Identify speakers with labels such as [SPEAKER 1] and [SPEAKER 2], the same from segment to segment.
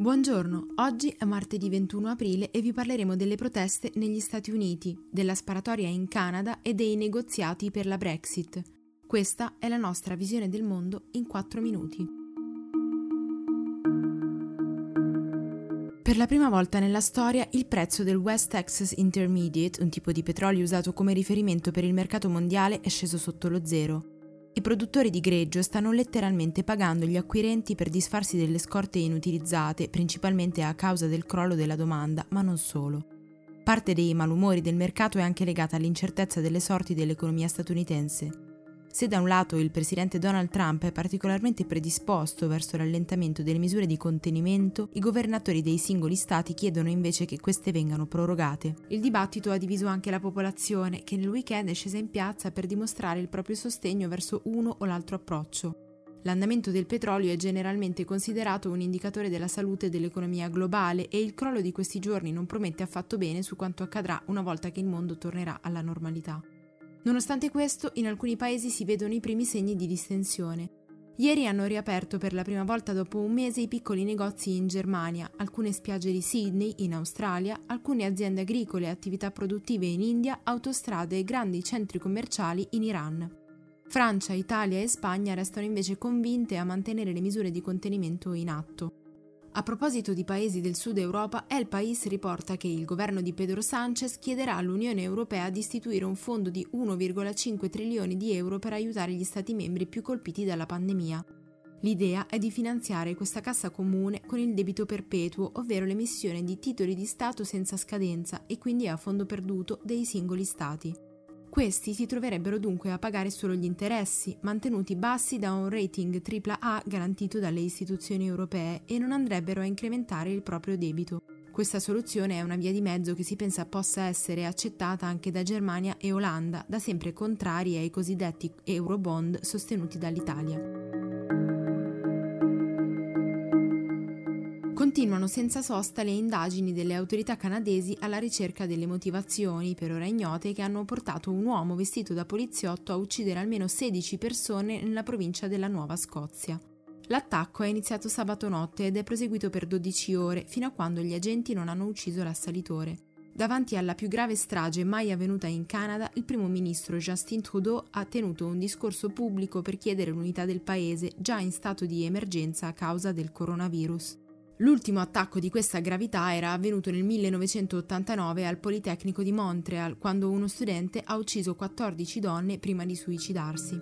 [SPEAKER 1] Buongiorno, oggi è martedì 21 aprile e vi parleremo delle proteste negli Stati Uniti, della sparatoria in Canada e dei negoziati per la Brexit. Questa è la nostra visione del mondo in 4 minuti. Per la prima volta nella storia il prezzo del West Texas Intermediate, un tipo di petrolio usato come riferimento per il mercato mondiale, è sceso sotto lo zero. I produttori di greggio stanno letteralmente pagando gli acquirenti per disfarsi delle scorte inutilizzate, principalmente a causa del crollo della domanda, ma non solo. Parte dei malumori del mercato è anche legata all'incertezza delle sorti dell'economia statunitense. Se da un lato il presidente Donald Trump è particolarmente predisposto verso l'allentamento delle misure di contenimento, i governatori dei singoli stati chiedono invece che queste vengano prorogate. Il dibattito ha diviso anche la popolazione, che nel weekend è scesa in piazza per dimostrare il proprio sostegno verso uno o l'altro approccio. L'andamento del petrolio è generalmente considerato un indicatore della salute dell'economia globale e il crollo di questi giorni non promette affatto bene su quanto accadrà una volta che il mondo tornerà alla normalità. Nonostante questo, in alcuni paesi si vedono i primi segni di distensione. Ieri hanno riaperto per la prima volta dopo un mese i piccoli negozi in Germania, alcune spiagge di Sydney in Australia, alcune aziende agricole e attività produttive in India, autostrade e grandi centri commerciali in Iran. Francia, Italia e Spagna restano invece convinte a mantenere le misure di contenimento in atto. A proposito di paesi del sud Europa, El País riporta che il governo di Pedro Sánchez chiederà all'Unione Europea di istituire un fondo di 1,5 trilioni di euro per aiutare gli Stati membri più colpiti dalla pandemia. L'idea è di finanziare questa cassa comune con il debito perpetuo, ovvero l'emissione di titoli di Stato senza scadenza e quindi a fondo perduto dei singoli Stati. Questi si troverebbero dunque a pagare solo gli interessi, mantenuti bassi da un rating AAA garantito dalle istituzioni europee e non andrebbero a incrementare il proprio debito. Questa soluzione è una via di mezzo che si pensa possa essere accettata anche da Germania e Olanda, da sempre contrari ai cosiddetti Eurobond sostenuti dall'Italia. Continuano senza sosta le indagini delle autorità canadesi alla ricerca delle motivazioni, per ora ignote, che hanno portato un uomo vestito da poliziotto a uccidere almeno 16 persone nella provincia della Nuova Scozia. L'attacco è iniziato sabato notte ed è proseguito per 12 ore, fino a quando gli agenti non hanno ucciso l'assalitore. Davanti alla più grave strage mai avvenuta in Canada, il primo ministro Justin Trudeau ha tenuto un discorso pubblico per chiedere l'unità del paese, già in stato di emergenza a causa del coronavirus. L'ultimo attacco di questa gravità era avvenuto nel 1989 al Politecnico di Montreal, quando uno studente ha ucciso 14 donne prima di suicidarsi.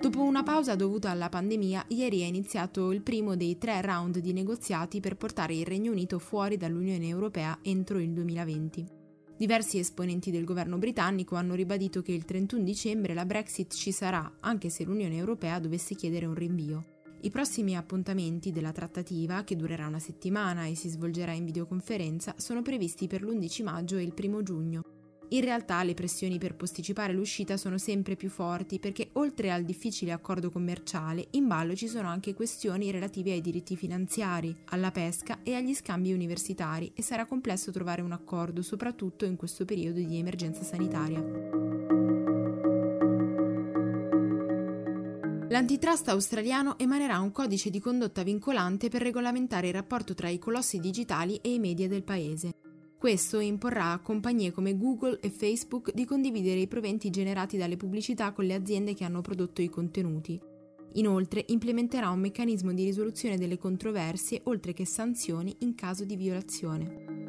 [SPEAKER 1] Dopo una pausa dovuta alla pandemia, ieri è iniziato il primo dei tre round di negoziati per portare il Regno Unito fuori dall'Unione Europea entro il 2020. Diversi esponenti del governo britannico hanno ribadito che il 31 dicembre la Brexit ci sarà, anche se l'Unione Europea dovesse chiedere un rinvio. I prossimi appuntamenti della trattativa, che durerà una settimana e si svolgerà in videoconferenza, sono previsti per l'11 maggio e il 1 giugno. In realtà le pressioni per posticipare l'uscita sono sempre più forti perché oltre al difficile accordo commerciale, in ballo ci sono anche questioni relative ai diritti finanziari, alla pesca e agli scambi universitari e sarà complesso trovare un accordo, soprattutto in questo periodo di emergenza sanitaria. L'antitrust australiano emanerà un codice di condotta vincolante per regolamentare il rapporto tra i colossi digitali e i media del paese. Questo imporrà a compagnie come Google e Facebook di condividere i proventi generati dalle pubblicità con le aziende che hanno prodotto i contenuti. Inoltre implementerà un meccanismo di risoluzione delle controversie oltre che sanzioni in caso di violazione.